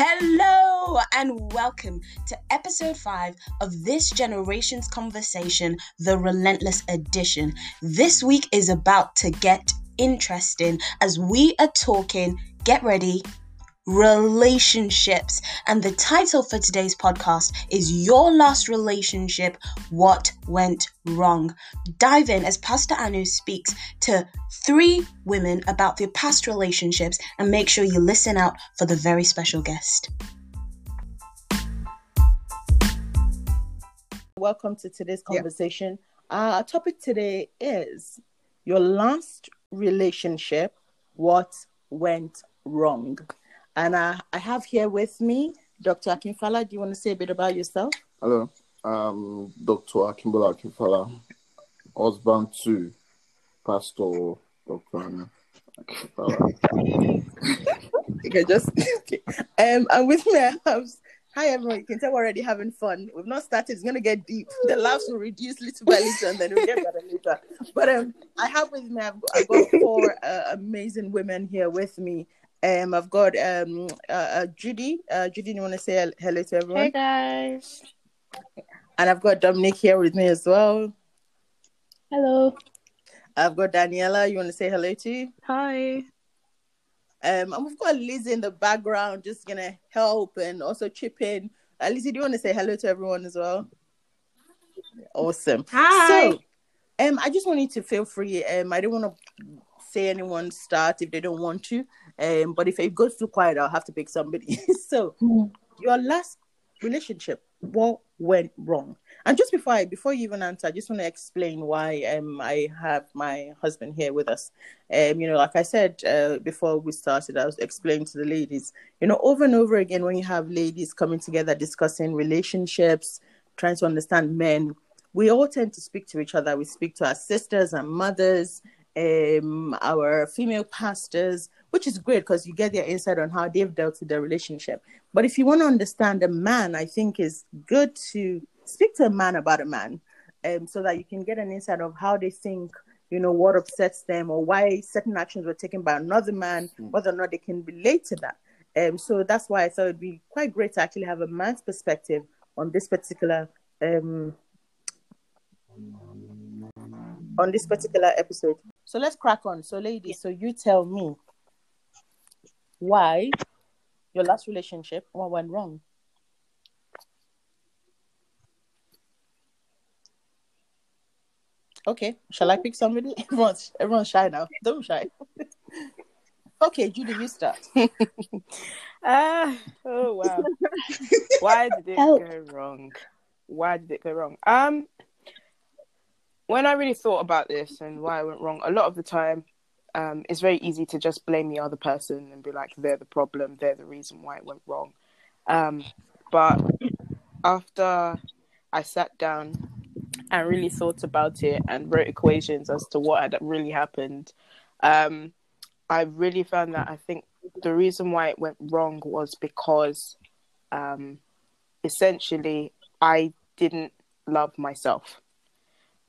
Hello and welcome to episode 5 of this generation's conversation, the Relentless Edition. This week is about to get interesting as we are talking, get ready, relationships. And the title for today's podcast is Your Last Relationship What Went Wrong. Dive in as Pastor Anu speaks to three women about their past relationships and make sure you listen out for the very special guest. Welcome to today's conversation. Yeah. Our topic today is your last relationship, what went wrong? And uh, I have here with me Dr. Akinfala. Do you want to say a bit about yourself? Hello, um, Dr. Akimbola Akinfala, husband to Pastor Dr. Anna okay, just okay. Um, and with me, I have hi everyone. You can tell we're already having fun. We've not started. It's gonna get deep. The laughs will reduce little by little, and then we'll get better later. But um, I have with me. I've got, I've got four uh, amazing women here with me. Um, I've got um uh, uh Judy. Uh, Judy, you want to say hello to everyone? Hey guys. And I've got Dominique here with me as well. Hello. I've got Daniela. You want to say hello to? Hi. Um, and we've got Lizzie in the background, just gonna help and also chip in. Uh, Lizzie, do you want to say hello to everyone as well? Awesome. Hi. So, um, I just wanted to feel free. Um, I don't want to say anyone start if they don't want to. Um, but if it goes too quiet, I'll have to pick somebody. so, mm. your last relationship, what went wrong? And just before I, before you even answer, I just want to explain why um I have my husband here with us. Um, you know, like I said uh, before we started, I was explaining to the ladies, you know, over and over again when you have ladies coming together discussing relationships, trying to understand men, we all tend to speak to each other. We speak to our sisters and mothers, um, our female pastors, which is great because you get their insight on how they've dealt with their relationship. But if you want to understand a man, I think it's good to speak to a man about a man, um, so that you can get an insight of how they think, you know, what upsets them or why certain actions were taken by another man, mm. whether or not they can relate to that. Um, so that's why I thought it'd be quite great to actually have a man's perspective on this particular um, on this particular episode. So let's crack on. So, ladies, so you tell me why your last relationship what went wrong. Okay, shall I pick somebody? Everyone's everyone's shy now. Don't shy. okay, Judy, you start. Ah, uh, oh wow. Why did it Help. go wrong? Why did it go wrong? Um, when I really thought about this and why I went wrong, a lot of the time, um, it's very easy to just blame the other person and be like, they're the problem, they're the reason why it went wrong. Um, but after I sat down and really thought about it and wrote equations as to what had really happened, um, I really found that I think the reason why it went wrong was because um, essentially I didn't love myself.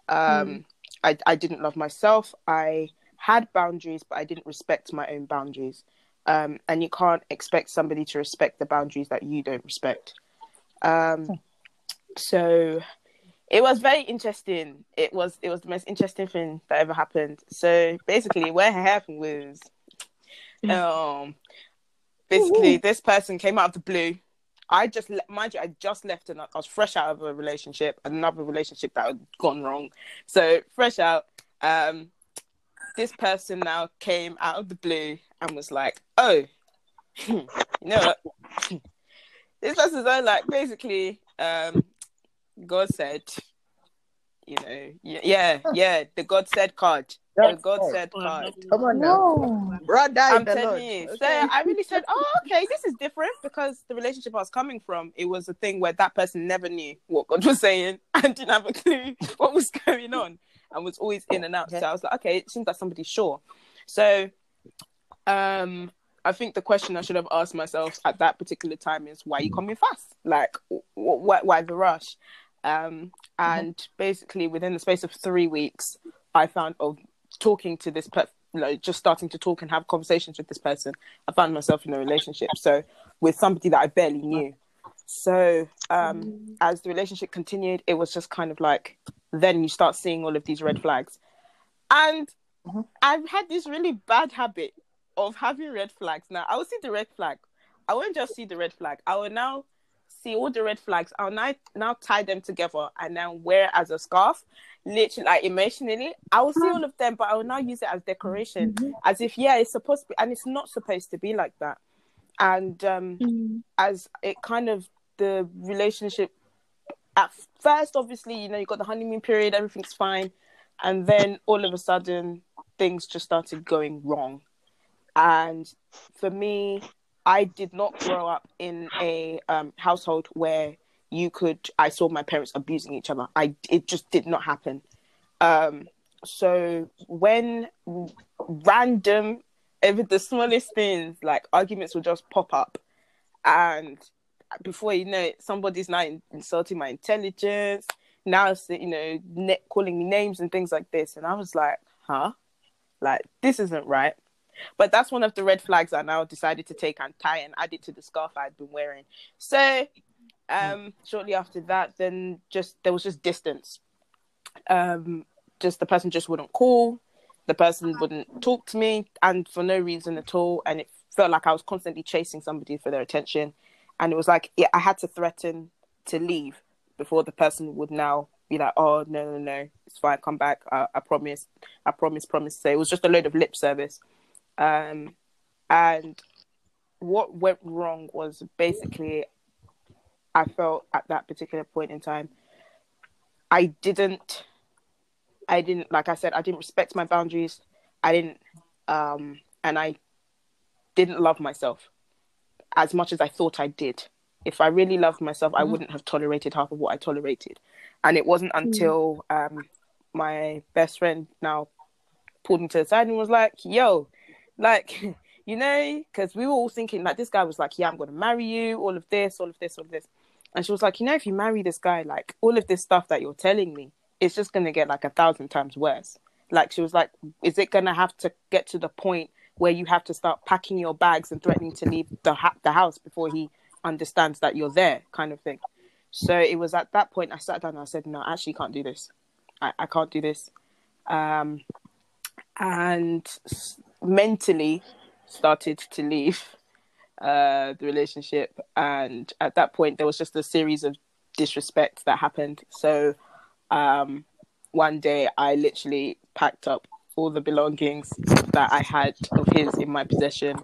Um, mm. I, I didn't love myself. I had boundaries, but I didn't respect my own boundaries. Um, and you can't expect somebody to respect the boundaries that you don't respect. Um, hmm. so it was very interesting. It was it was the most interesting thing that ever happened. So basically, what happened was, um, basically this person came out of the blue I just mind you, I just left and I was fresh out of a relationship, another relationship that had gone wrong. So fresh out. Um, this person now came out of the blue and was like, "Oh, you know what? this person's like basically, um, God said, you know, yeah, yeah, the God said card. That's God said card. Come on now. Brother, I'm telling you. Okay. So I really said, oh, okay, this is different because the relationship I was coming from, it was a thing where that person never knew what God was saying and didn't have a clue what was going on and was always in and out. So I was like, okay, it seems like somebody's sure. So um I think the question I should have asked myself at that particular time is why are you coming fast? Like, why, why the rush? Um, and mm-hmm. basically, within the space of three weeks, I found, oh, talking to this person, you know, just starting to talk and have conversations with this person, I found myself in a relationship. So with somebody that I barely knew. So um, mm. as the relationship continued, it was just kind of like then you start seeing all of these red flags, and mm-hmm. I've had this really bad habit of having red flags. Now I will see the red flag. I won't just see the red flag. I will now see all the red flags. I'll now now tie them together and then wear as a scarf. Literally, like emotionally, I will see all of them, but I will now use it as decoration, mm-hmm. as if yeah, it's supposed to be, and it's not supposed to be like that. And um, mm-hmm. as it kind of the relationship at first, obviously, you know, you got the honeymoon period, everything's fine, and then all of a sudden, things just started going wrong. And for me, I did not grow up in a um, household where you could. I saw my parents abusing each other. I it just did not happen. Um, so when random, even the smallest things like arguments will just pop up, and before you know it, somebody's now insulting my intelligence. Now, it's you know, ne- calling me names and things like this, and I was like, huh, like this isn't right. But that's one of the red flags I now decided to take and tie and add it to the scarf I'd been wearing. So um, shortly after that, then just there was just distance. Um, just the person just wouldn't call, the person wouldn't talk to me, and for no reason at all. And it felt like I was constantly chasing somebody for their attention, and it was like yeah, I had to threaten to leave before the person would now be like, "Oh no, no, no, it's fine, come back. I, I promise, I promise, promise." So it was just a load of lip service. Um, and what went wrong was basically, I felt at that particular point in time, I didn't, I didn't, like I said, I didn't respect my boundaries. I didn't, um, and I didn't love myself as much as I thought I did. If I really loved myself, mm-hmm. I wouldn't have tolerated half of what I tolerated. And it wasn't mm. until mm-hmm. um, my best friend now pulled me to the side and was like, "Yo, like, you know, because we were all thinking like this guy was like, yeah, I'm going to marry you, all of this, all of this, all of this. And she was like, you know, if you marry this guy, like all of this stuff that you're telling me, it's just going to get like a thousand times worse. Like she was like, is it going to have to get to the point where you have to start packing your bags and threatening to leave the ha- the house before he understands that you're there, kind of thing. So it was at that point I sat down and I said, no, I actually can't do this. I, I can't do this. Um, and mentally started to leave uh, the relationship. And at that point, there was just a series of disrespect that happened. So um, one day, I literally packed up all the belongings that I had of his in my possession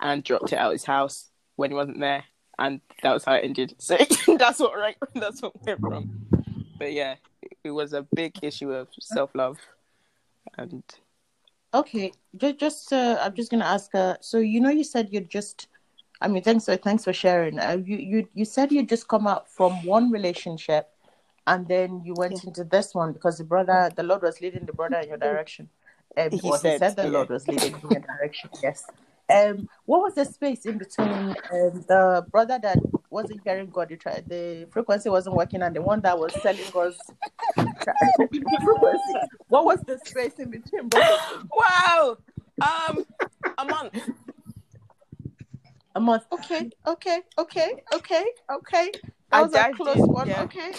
and dropped it out his house when he wasn't there. And that was how it ended. So that's what right. That's what went wrong. But yeah, it was a big issue of self love, and Okay, just, just uh, I'm just gonna ask. Uh, so you know, you said you're just. I mean, thanks for thanks for sharing. Uh, you you you said you just come out from one relationship, and then you went yeah. into this one because the brother, the Lord was leading the brother in your direction. Um, he, said, he said the yeah. Lord was leading in your direction. Yes. Um, what was the space in between um, the brother that wasn't hearing God, the frequency wasn't working, and the one that was telling us what was the space in between both? Wow, um, a month. A month. Okay, okay, okay, okay, okay. That was I a close it, one. Yeah. Okay.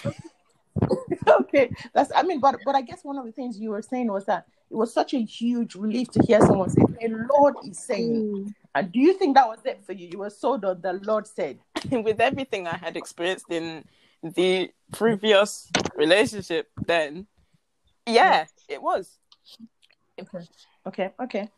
okay, that's. I mean, but but I guess one of the things you were saying was that it was such a huge relief to hear someone say, "The Lord is saying." Mm. And do you think that was it for you? You were so that the Lord said. With everything I had experienced in the previous relationship, then yeah, it was. Okay. Okay. Okay.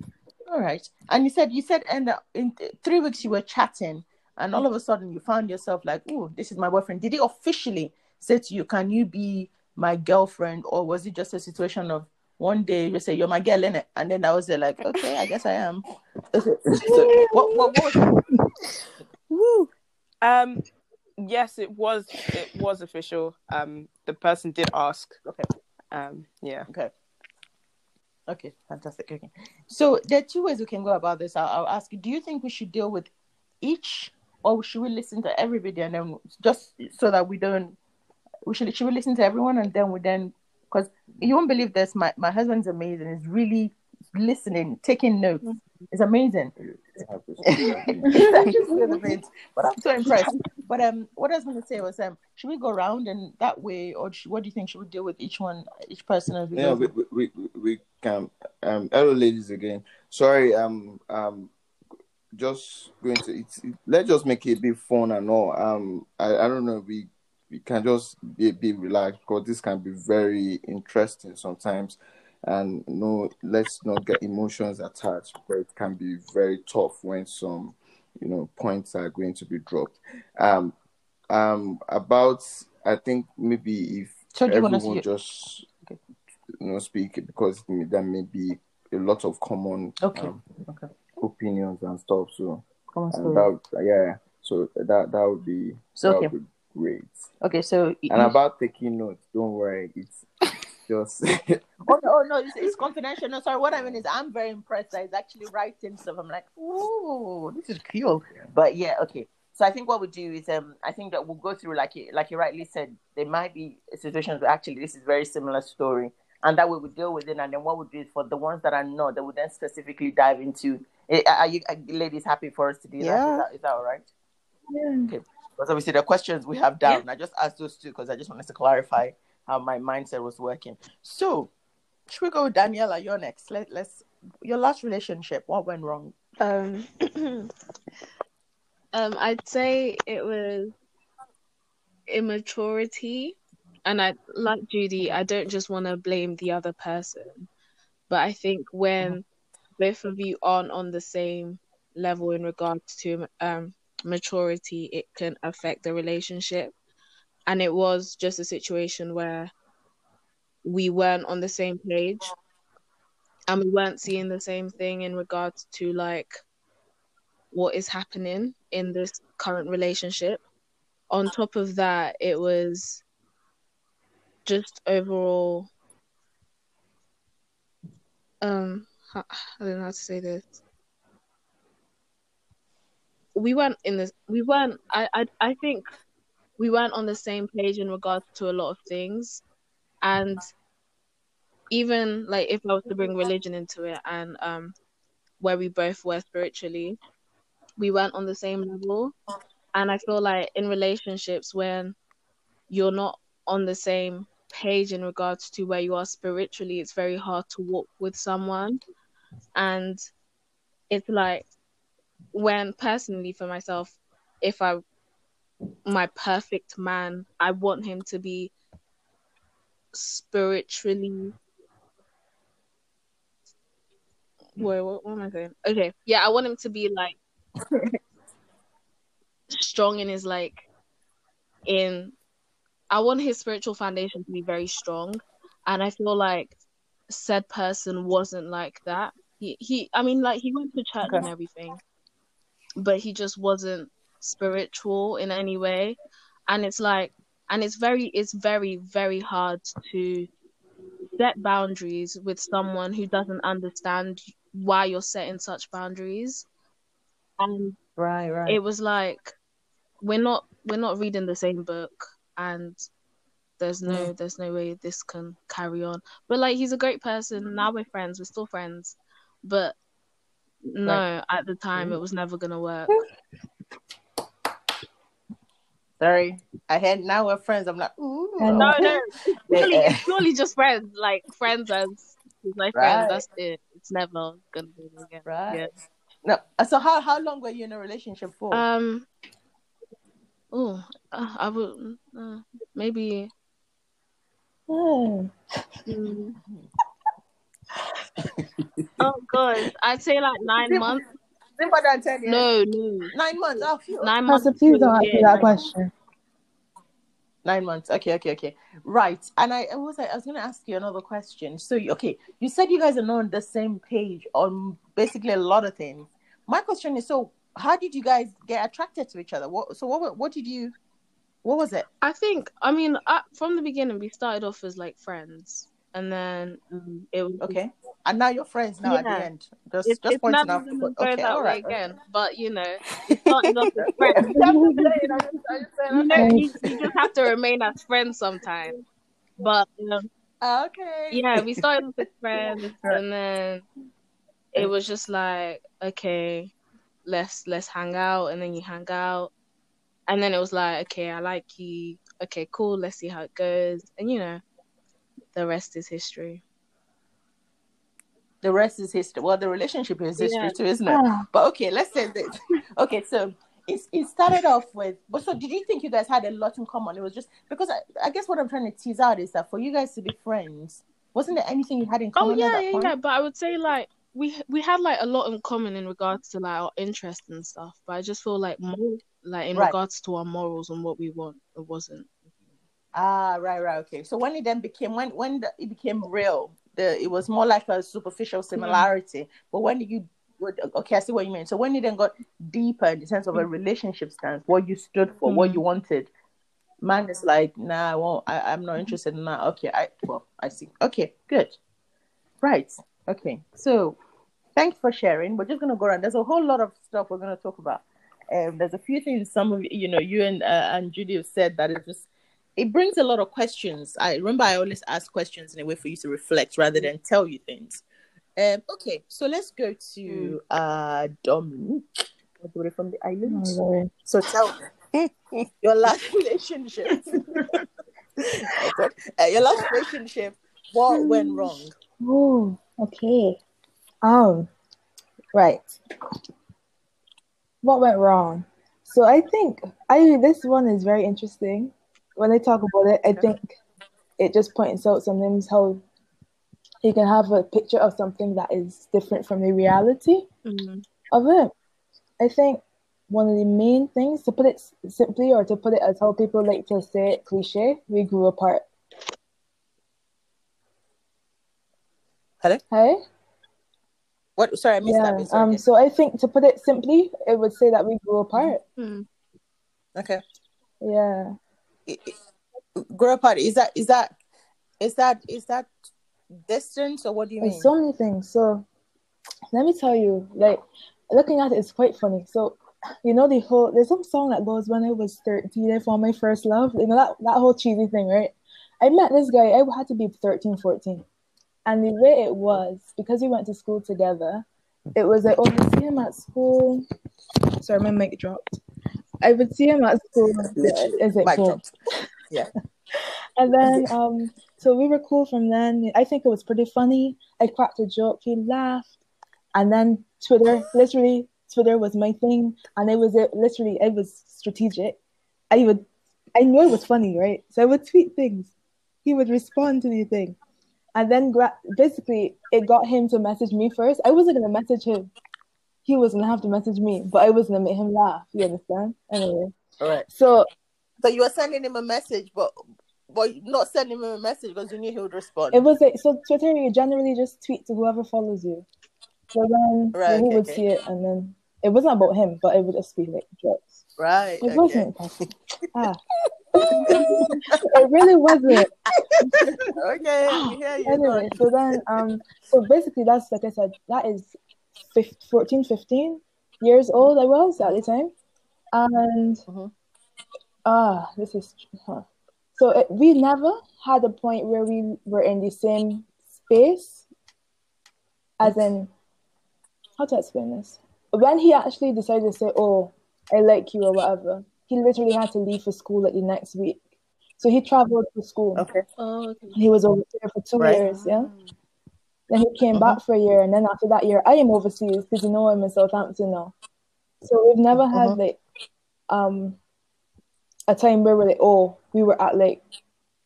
All right. And you said you said and in three weeks you were chatting, and all of a sudden you found yourself like, "Oh, this is my boyfriend." Did he officially say to you, "Can you be my girlfriend?" Or was it just a situation of one day you say you're my girl in it, and then I was there like, okay, I guess I am. so, what, what, what was Woo. Um, yes, it was. It was official. Um, the person did ask. Okay. Um, yeah. Okay. Okay, fantastic. Okay, so there are two ways we can go about this. I'll, I'll ask you: Do you think we should deal with each, or should we listen to everybody and then just so that we don't? We should should we listen to everyone and then we then because you won't believe this. My my husband's amazing. He's really listening, taking notes. It's amazing. It happens. That just feels a bit- but I'm so impressed. But um, what I was going to say was um, should we go around in that way, or sh- what do you think? Should we deal with each one, each person as we yeah, go? we, we, we, we can. Um, hello, ladies, again. Sorry, um, um, just going to. It's, it, let's just make it a bit fun and all. Um, I, I don't know. We we can just be, be relaxed because this can be very interesting sometimes, and no, let's not get emotions attached. But it can be very tough when some, you know, points are going to be dropped. Um, um, about I think maybe if So you everyone just you know speak because there may be a lot of common Okay. um, Okay. opinions and stuff. So Come on, and that yeah, so that that would be So, that okay. would be great. Okay, so And about taking notes, don't worry, it's just oh no, oh, no, it's, it's confidential. No, sorry. What I mean is, I'm very impressed that he's actually writing stuff. I'm like, ooh, this is cool. But yeah, okay. So I think what we do is, um, I think that we'll go through, like you, like you rightly said, there might be situations where actually this is very similar story, and that way we deal with it. And then what we do is for the ones that are not, that we then specifically dive into. Eh, Are you are ladies happy for us to do that? Is Yeah. that, is that all right? Okay. Because obviously the questions we have down, I just asked those two because I just wanted to clarify how my mindset was working. So, should we go with Daniela? You're next. Let, let's. Your last relationship, what went wrong? Um, um, I'd say it was immaturity, and I like Judy. I don't just want to blame the other person, but I think when both of you aren't on the same level in regards to um maturity, it can affect the relationship. And it was just a situation where we weren't on the same page and we weren't seeing the same thing in regards to like what is happening in this current relationship. On top of that, it was just overall um I don't know how to say this. We weren't in this we weren't I, I I think we weren't on the same page in regards to a lot of things. And even like if I was to bring religion into it and um where we both were spiritually, we weren't on the same level. And I feel like in relationships when you're not on the same page in regards to where you are spiritually, it's very hard to walk with someone. And it's like when personally for myself, if I my perfect man, I want him to be spiritually Wait, what, what am I saying? Okay, yeah, I want him to be like strong in his like in. I want his spiritual foundation to be very strong, and I feel like said person wasn't like that. He he, I mean, like he went to church Okay. and everything, but he just wasn't spiritual in any way, and it's like, and it's very, it's very, very hard to set boundaries with someone who doesn't understand why you're setting such boundaries. And Right, right. it was like we're not we're not reading the same book and there's no there's no way this can carry on. But like he's a great person. Now we're friends. We're still friends. But no at the time it was never gonna work Sorry, I had now we're friends. I'm like, ooh. no no it's purely, eh. it's purely just friends like friends as like Right. friends that's it it's never gonna be again Right. yeah. No. So how how long were you in a relationship for? Um. Oh, uh, I would uh, maybe. Oh. mm. oh God, I'd say like nine months. Simple than ten years. No, no, Nine months. Oh, phew. nine months. Pastor, please don't a ask me that like- question. Nine months. Okay, okay, okay. Right. And I, I was I was gonna ask you another question. So okay, you said you guys are not on the same page on basically a lot of things. My question is, so how did you guys get attracted to each other? What so what what did you what was it? I think. I mean, uh, from the beginning, we started off as like friends, and then um, it was Okay. And now you're friends now at the end. Just It's, just it's pointing out. Okay, all right. again. But you know, it started off as friends. I'm just saying, I'm just- I'm just saying, you know, you, you just have to remain as friends sometimes. But um, Okay. yeah, we started off as friends, and then it was just like, okay, let's let's hang out, and then you hang out, and then it was like, okay, I like you. Okay, cool. Let's see how it goes, and you know, the rest is history. The rest is history. Well, the relationship is history Yeah. too, isn't it? Ah. But okay, let's say this. Okay, so it's, it started off with. But so, did you think you guys had a lot in common? It was just because I, I guess what I'm trying to tease out is that for you guys to be friends, wasn't there anything you had in Oh common? at yeah, yeah, point? yeah. But I would say like we we had like a lot in common in regards to like our interests and stuff. But I just feel like more like in Right. regards to our morals and what we want, it wasn't. Ah, right, right, okay. So when it then became when when the, it became real, the it was more like a superficial similarity. But when you okay, I see what you mean. So when you then got deeper in the sense of a relationship stance, what you stood for, what you wanted, man is like, nah, I won't. I, I'm not interested in that. Okay, I well, I see. Okay, good, right. Okay, so thanks for sharing. We're just gonna go around. There's a whole lot of stuff we're gonna talk about. Um, there's a few things some of you, you know, you and uh, and Judy have said that it just it brings a lot of questions. I remember I always ask questions in a way for you to reflect rather than tell you things. Um, okay, so let's go to uh Dominique, all the way from the island. So tell me your last relationship. Uh, your last relationship, what went wrong? Oh, okay. Um, right. What went wrong? So I think I this one is very interesting. When they talk about it, I think it just points out sometimes how you can have a picture of something that is different from the reality Mm. of it. I think one of the main things, to put it simply, or to put it as how people like to say it, cliche, we grew apart. Hello? Hey? What? Sorry, I missed that Yeah. bit. Sorry. Um. So I think to put it simply, it would say that we grew apart. Mm. okay. Yeah. Grow apart is that is that is that is that distance or what do you mean There's so many things. So let me tell you, like looking at it, it is quite funny. So you know the whole there's some song that goes when I was 13 I found my first love. You know that that whole cheesy thing, right? I met this guy, I had to be 13, 14. And the way it was, because we went to school together, it was like, oh, I see him at school. Sorry, my mic dropped. I would see him at school. Is it cool? Yeah. And then, um, so we were cool from then. I think it was pretty funny. I cracked a joke, he laughed, and then Twitter, literally, Twitter was my thing, and it was it. Literally, it was strategic. I would, I knew it was funny, right? So I would tweet things. He would respond to the thing, and then gra- basically, it got him to message me first. I wasn't gonna message him. He was gonna have to message me, but I was gonna make him laugh. You understand? Anyway, all right so so you were sending him a message but but not sending him a message because you knew he would respond It was like so Twitter you generally just tweet to whoever follows you. So then Right, he okay, would okay. see it and then it wasn't about him, but it would just be like jokes. right It okay. wasn't Pastor. ah. it really wasn't. okay we hear you Anyway, so then um so basically that's like I said, that is 15, 14, 15 years old I was at the time. And Mhm. ah, this is huh. so it, we never had a point where we were in the same space as in how to explain this when he actually decided to say oh i like you or whatever he literally had to leave for school like the next week so he traveled to school okay Oh, okay. he was over there for two Right. years yeah then he came back for a year and then after that year i am overseas because you know i'm in southampton now so we've never had Mhm. like um a time where we're like oh we were at like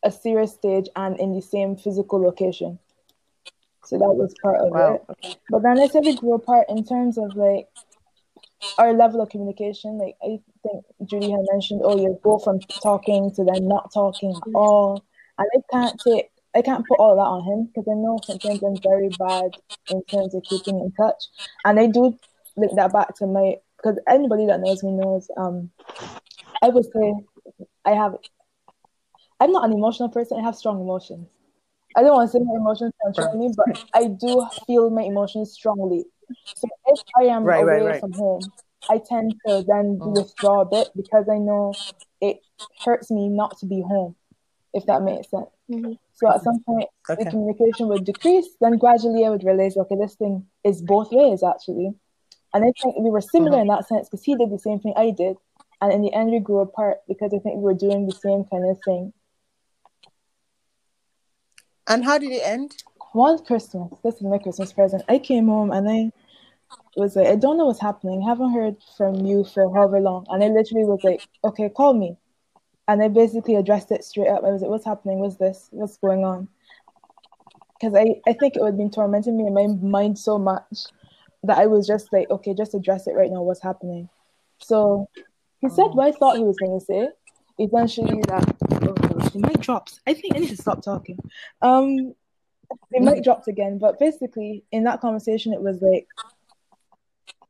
a serious stage and in the same physical location so that was part of wow it okay but then I said we grew apart in terms of like our level of communication. Like I think Judy had mentioned, oh, you go from talking to then not talking at all. And I can't take, I can't put all that on him because I know sometimes I'm very bad in terms of keeping in touch. And I do link that back to my, because anybody that knows me knows, um, I would say I have, I'm not an emotional person. I have strong emotions. I don't want to say my emotions control me, but I do feel my emotions strongly. So if I am Right, away right, right. from home, I tend to then Mm. withdraw a bit because I know it hurts me not to be home, if that makes sense. Mhm. So at some point, Okay. the communication would decrease. Then gradually, I would realize, okay, this thing is both ways actually. And I think we were similar mm-hmm. in that sense because he did the same thing I did, and in the end, we grew apart because I think we were doing the same kind of thing. And how did it end? One Christmas, this is my Christmas present. I came home and I was like, I don't know what's happening. I haven't heard from you for however long. And I literally was like, okay, call me. And I basically addressed it straight up. I was like, what's happening? What's this? What's going on? Because I, I think it would have been tormenting me in my mind so much that I was just like, okay, just address it right now. What's happening? So he said what I thought he was going to say. Eventually, that oh the mic drops. I think I need to stop talking. Um, the mic dropped again, but basically, in that conversation, it was like,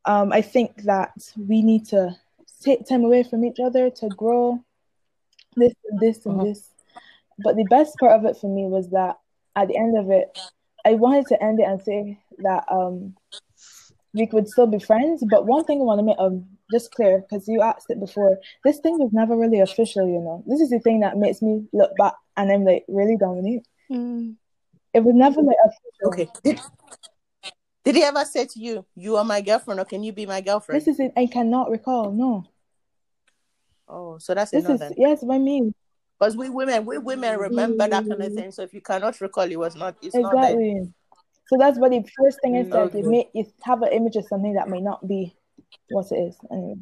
um, I think that we need to take time away from each other to grow. This and this and Uh-huh. this. But the best part of it for me was that at the end of it, I wanted to end it and say that um we could still be friends. But one thing I want to make um just clear because you asked it before. This thing was never really official, you know. This is the thing that makes me look back and I'm like, really, Dominique? Mm. It was never like official. Okay. Did, did he ever say to you, "You are my girlfriend," or "Can you be my girlfriend"? This is it. I cannot recall. No, oh, so that's this enough is yes. by me. Because we women, we women remember that kind of thing. So if you cannot recall, it was not. It's not there. exactly. So that's what the first thing is that okay. You you have an image of something that may not be what it is. Anyway,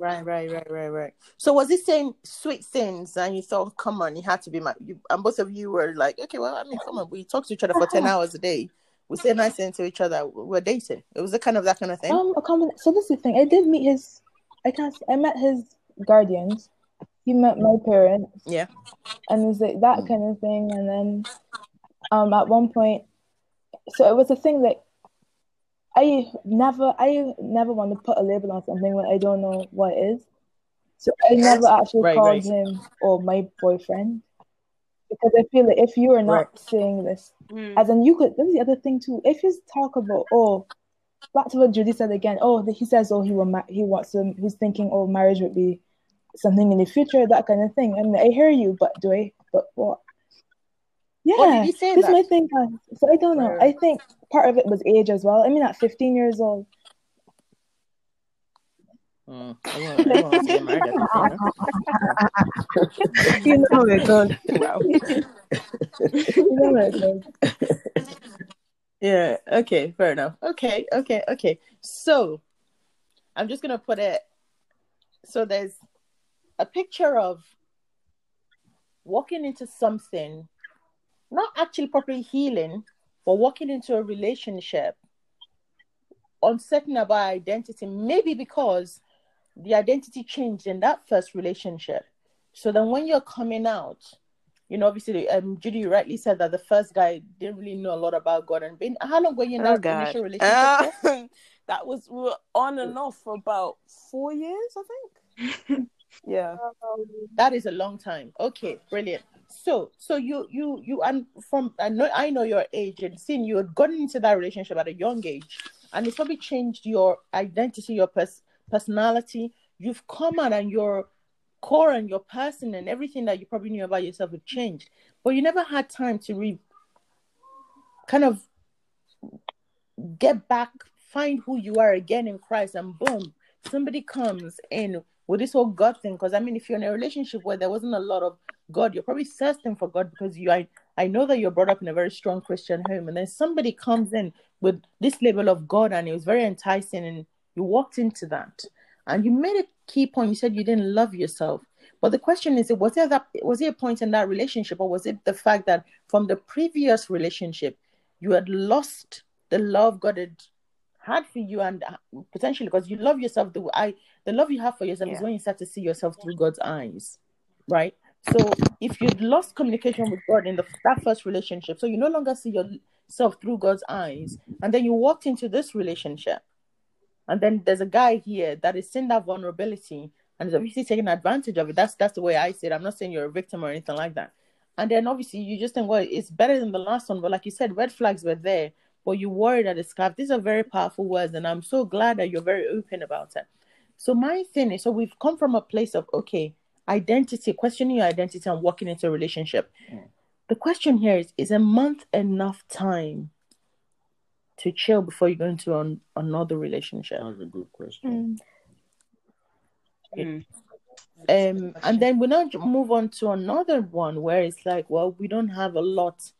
Right, right, right, right, right. So was he saying sweet things, and you thought, "Come on, he had to be my," you, and both of you were like, "Okay, well, I mean, come on, we talk to each other for ten hours a day. We say nice things to each other. We're dating." It was the kind of that kind of thing. um, a common. So this is the thing. I did meet his. I can't. I met his guardians. He met my parents. Yeah. and it was like that kind of thing. And then, um, at one point, so it was a thing that I never, I never want to put a label on something when I don't know what it is. So I never actually Right, called right. him or my boyfriend because I feel like if you are not Right. saying this, Mm. as in you could, this is the other thing too. If you talk about oh, back to what Judy said again. Oh, he says oh he will ma- he wants to he's thinking oh marriage would be something in the future that kind of thing. I mean I hear you, but do I? But what? Yeah, What did he say this that? my thing. uh, So I don't know. Right. I think part of it was age as well. I mean, at 15 years old, Mm. Everyone, everyone wants to get married at 15, huh? you know it goes. Wow. You know it goes. Yeah. Okay. Fair enough. Okay. Okay. Okay. So, I'm just gonna put it. So there's a picture of walking into something, not actually properly healing, but walking into a relationship, uncertain about identity. Maybe because the identity changed in that first relationship. So then, when you're coming out, you know, obviously, um, Judy rightly said that the first guy didn't really know a lot about God. And been how long were you in Oh that God. initial relationship? Uh, that was we were on and off for about four years, I think. yeah. That is a long time. Okay, brilliant. So, so you, you, you, and from I know, I know your age, and seeing you had gotten into that relationship at a young age, and it's probably changed your identity, your pers- personality. You've come out, and your core and your person and everything that you probably knew about yourself have changed, but you never had time to re, kind of get back, find who you are again in Christ, and boom, somebody comes in with this whole God thing. Because I mean, if you're in a relationship where there wasn't a lot of God, you're probably thirsting for God because you I, I know that you're brought up in a very strong Christian home, and then somebody comes in with this level of God and it was very enticing, and you walked into that. And you made a key point. You said you didn't love yourself. But the question is, it was there that was there a point in that relationship, or was it the fact that from the previous relationship you had lost the love God had had for you, and uh, potentially because you love yourself, the I the love you have for yourself is when you start to see yourself through God's eyes, right? So if you'd lost communication with God in the that first relationship, so you no longer see yourself through God's eyes, and then you walked into this relationship, and then there's a guy here that is seeing that vulnerability and is obviously taking advantage of it. That's that's the way I see it. I'm not saying you're a victim or anything like that. And then obviously you just think, well, it's better than the last one. But like you said, red flags were there, but you worried at the scarf. These are very powerful words, and I'm so glad that you're very open about it. So my thing is, so we've come from a place of okay, identity, questioning your identity and walking into a relationship. the question here is: Is a month enough time to chill before you go into an, another relationship? That's a good question. Mm. Um, and then we now move on to another one where it's like, well, we don't have a lot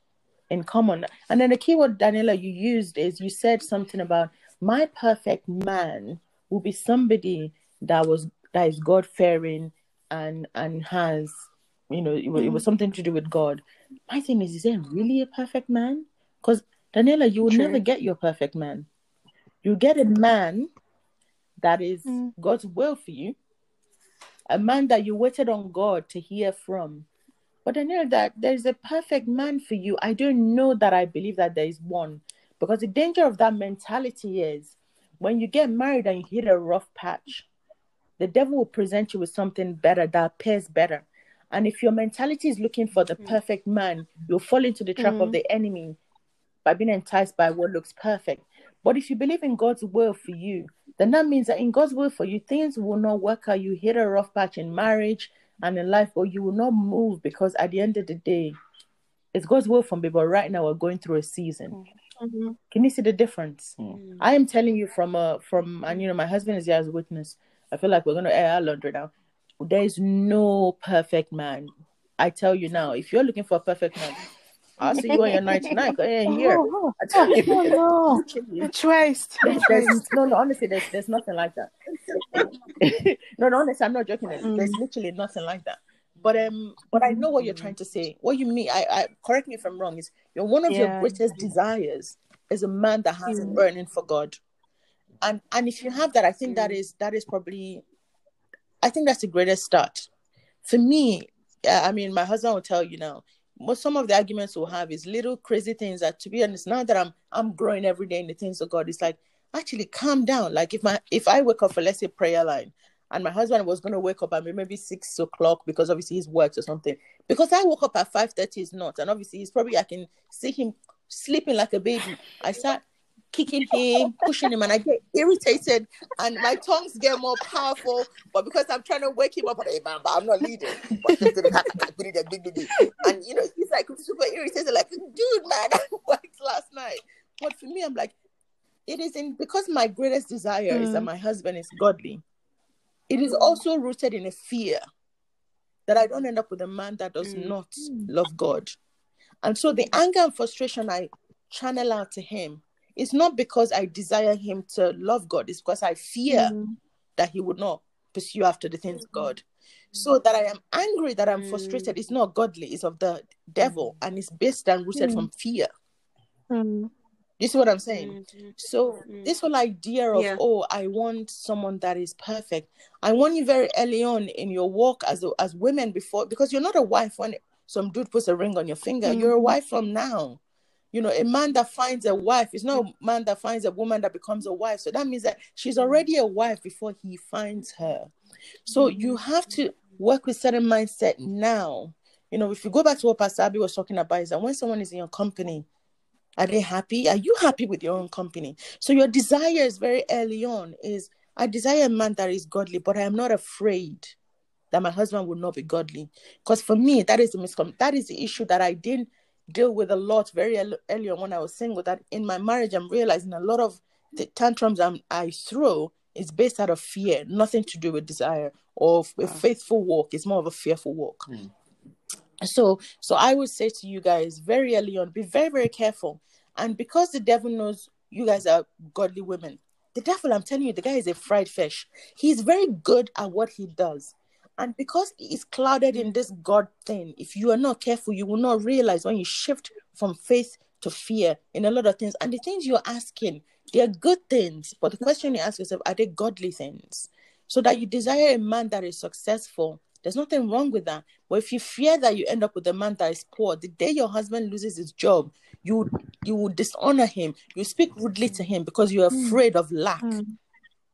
in common. And then the keyword, Daniela, you used is you said something about my perfect man will be somebody that was that is God fearing and and has you know it, wa- it was something to do with God. My thing is, is there really a perfect man? Because Daniela, you will True. never get your perfect man. You get a man that is Mm. God's will for you, a man that you waited on God to hear from. But I know that there's a perfect man for you. I don't know that I believe that there is one. Because the danger of that mentality is when you get married and you hit a rough patch, the devil will present you with something better that appears better. And if your mentality is looking for the perfect man, you'll fall into the trap of Mm. the enemy by being enticed by what looks perfect. But if you believe in God's will for you, then that means that in God's will for you, things will not work out. You hit a rough patch in marriage and in life, but you will not move because at the end of the day, it's God's will for me. But right now, we're going through a season. Mhm. Can you see the difference? Mm. I am telling you from a from and you know my husband is here as a witness. I feel like we're gonna air our laundry now. There is no perfect man. I tell you now, if you're looking for a perfect man, I'll see you on your 99. I ain't here. Oh, I tell you. oh, no. Literally. It's waste. There's, there's, no, no, honestly, there's, there's nothing like that. no, no, honestly, I'm not joking. There's, there's literally nothing like that. But um, but I know what you're trying to say. What you mean? I, I correct me if I'm wrong. Is you're one of your greatest desires is a man that has a burning for God, and and if you have that, I think that is that is probably, I think that's the greatest start. For me, uh, I mean, my husband will tell you now. Some of the arguments we'll have is little crazy things that, to be honest, now that I'm I'm growing every day in the things of God, it's like actually calm down. Like if my if I wake up for let's say prayer line, and my husband was to wake up at maybe six o'clock because obviously he's works or something. Because I woke up at five thirty is not, and obviously he's probably I can see him sleeping like a baby. I start kicking him, pushing him, and I get irritated, and my tongues get more powerful. But because I'm trying to wake him up, hey man, but I'm not leading. and you know he's like super irritated, like dude, man, I worked last night. But for me, I'm like, it is in because my greatest desire is that mm. my husband is godly. It is also rooted in a fear that I don't end up with a man that does mm. not love God. And so the anger and frustration I channel out to him is not because I desire him to love God, it's because I fear mm. that he would not pursue after the things of God. So that I am angry, that I'm mm. frustrated, it's not godly, it's of the devil, and it's based and rooted from fear. Mm. You see what I'm saying? So this whole idea of Yeah. oh, I want someone that is perfect. I want you very early on in your walk as a, as women before because you're not a wife when some dude puts a ring on your finger. You're a wife from now. You know, a man that finds a wife is not a man that finds a woman that becomes a wife. So that means that she's mm. already a wife before he finds her. So mm. you have to work with certain mindset now. You know, if you go back to what Pastor Abby was talking about, is that when someone is in your company, are they happy? Are you happy with your own company? So your desire is very early on is I desire a man that is godly, but I am not afraid that my husband will not be godly. Because for me, that is the miscom that is the issue that I didn't deal with a lot very early, on when I was single. That in my marriage, I'm realizing a lot of the tantrums I'm, I throw is based out of fear, nothing to do with desire or a ah. faithful walk. It's more of a fearful walk. Hmm. So, so I would say to you guys very early on, be very, very careful. And because the devil knows you guys are godly women, the devil, I'm telling you, the guy is a fried fish. He's very good at what he does. And because it's clouded in this God thing, if you are not careful, you will not realize when you shift from faith to fear in a lot of things. And the things you're asking, they are good things. But the question you ask yourself, are they godly things? So that you desire a man that is successful. There's nothing wrong with that. But if you fear that you end up with a man that is poor, the day your husband loses his job, you you would dishonor him. You speak rudely to him because you're mm. afraid of lack. Mm.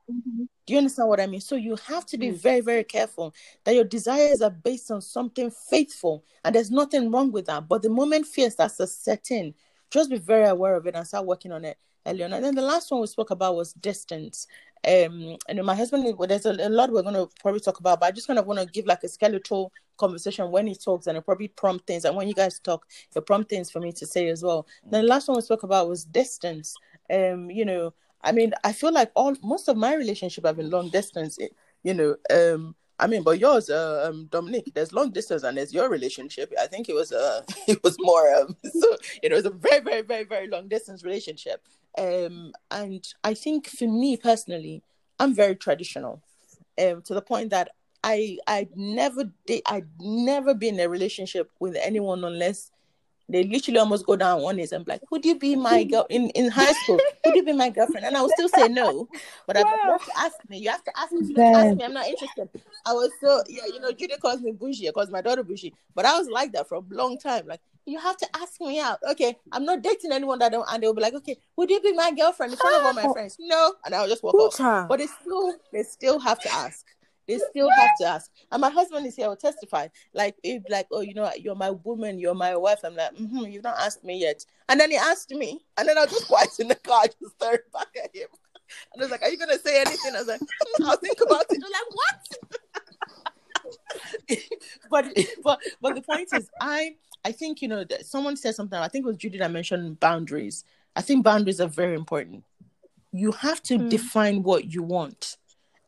Mm-hmm. Do you understand what I mean? So you have to be very, very careful that your desires are based on something faithful, and there's nothing wrong with that. But the moment fear starts to set in, just be very aware of it and start working on it. earlier on. And then the last one we spoke about was distance. Um, and my husband, there's a, a lot we're going to probably talk about, but I just kind of want to give like a skeletal conversation when he talks and it probably prompt things. And when you guys talk, it prompt things for me to say as well. Then the last one we spoke about was distance. Um, you know, I mean, I feel like all most of my relationship have been long distance. You know, um, I mean, but yours, uh, um, Dominique, there's long distance and there's your relationship. I think it was uh it was more um so it was a very, very, very, very long distance relationship. Um and I think for me personally, I'm very traditional. Um to the point that I I never did I'd never been in a relationship with anyone unless they literally almost go down on and be like, "Would you be my girl in, in high school? Would you be my girlfriend?" And I would still say no, but wow. I you have to ask me. You have to ask me. Ask me. I'm not interested. I was so yeah, you know. Judy calls me bougie, calls my daughter bougie, but I was like that for a long time. Like you have to ask me out. Okay, I'm not dating anyone that don't, and they'll be like, "Okay, would you be my girlfriend in front of all my friends?" No, and I'll just walk off. But they still, they still have to ask. They still have to ask. And my husband is here will testify. Like if like, oh, you know, you're my woman, you're my wife. I'm like, mm-hmm, you've not asked me yet. And then he asked me, and then I was just quiet in the car, I just staring back at him. And I was like, Are you gonna say anything? I was like, mm, I'll think about it. I'm like, what? but but but the point is, I I think you know that someone said something. I think it was Judy that mentioned boundaries. I think boundaries are very important. You have to mm. define what you want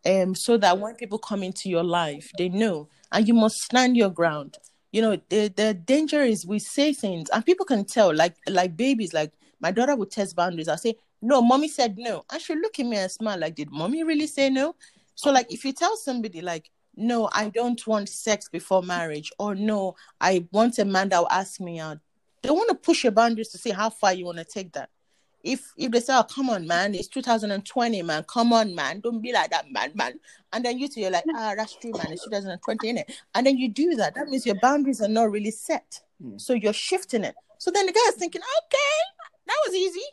um, so that when people come into your life, they know, and you must stand your ground. You know, the the danger is we say things, and people can tell. Like like babies, like my daughter would test boundaries. I say, no, mommy said no. I should look at me and smile. Like, did mommy really say no? So, like, if you tell somebody, like, no, I don't want sex before marriage, or no, I want a man that will ask me out. They want to push your boundaries to see how far you want to take that if if they say, "Oh, come on, man, it's 2020, man, come on, man, don't be like that, man, man," and then you two you're like, "Ah, that's true, man, it's 2020, innit?" And then you do that. That means your boundaries are not really set, mm. so you're shifting it. So then the guy is thinking, "Okay, that was easy.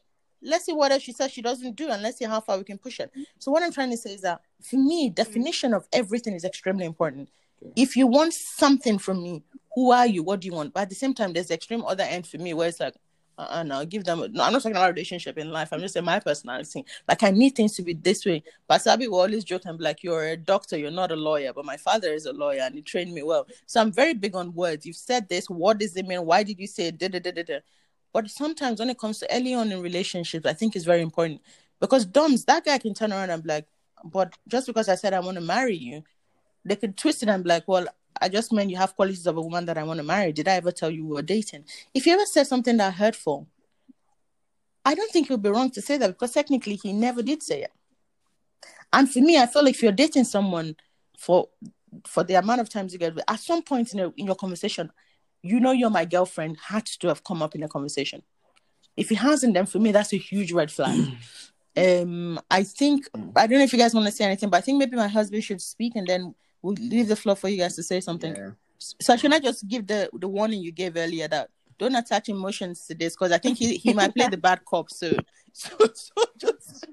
Let's see what else she says she doesn't do, and let's see how far we can push it." So what I'm trying to say is that for me, definition of everything is extremely important. Okay. If you want something from me, who are you? What do you want? But at the same time, there's the extreme other end for me where it's like, uh, no, give them. No, I'm not talking about relationship in life. I'm just saying my personality. Like I need things to be this way. But Sabi will always joke and be like, "You're a doctor. You're not a lawyer." But my father is a lawyer and he trained me well. So I'm very big on words. You've said this. What does it mean? Why did you say it? Da, da, da, da, da. But sometimes when it comes to early on in relationships, I think it's very important because Doms, that guy can turn around and be like, "But just because I said I want to marry you, they could twist it and be like, well." I just meant you have qualities of a woman that I want to marry. Did I ever tell you we were dating? If you ever said something that hurtful, I don't think it would be wrong to say that because technically he never did say it. And for me, I feel like if you're dating someone for for the amount of times you get at some point in, a, in your conversation, you know you're my girlfriend had to have come up in a conversation. If it hasn't, then for me that's a huge red flag. um, I think I don't know if you guys want to say anything, but I think maybe my husband should speak and then we'll leave the floor for you guys to say something. Yeah. So should I just give the the warning you gave earlier that don't attach emotions to this because I think he, he might play the bad cop. So, so, so just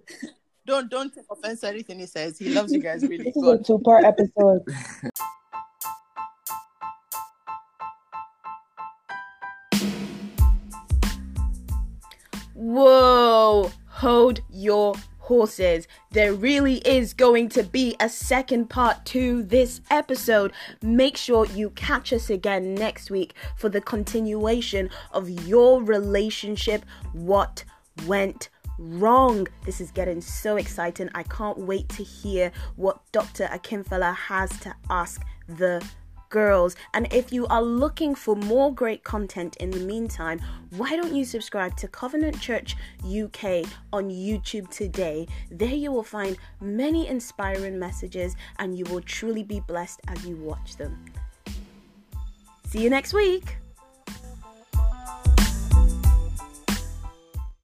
don't don't take offense to anything he says. He loves you guys really. This good. is a two part episode. Whoa! Hold your horses. There really is going to be a second part to this episode. Make sure you catch us again next week for the continuation of your relationship. What went wrong. This is getting so exciting. I can't wait to hear what Dr. Akinfella has to ask the girls. And if you are looking for more great content in the meantime, why don't you subscribe to Covenant Church UK on YouTube today? There you will find many inspiring messages and you will truly be blessed as you watch them. See you next week.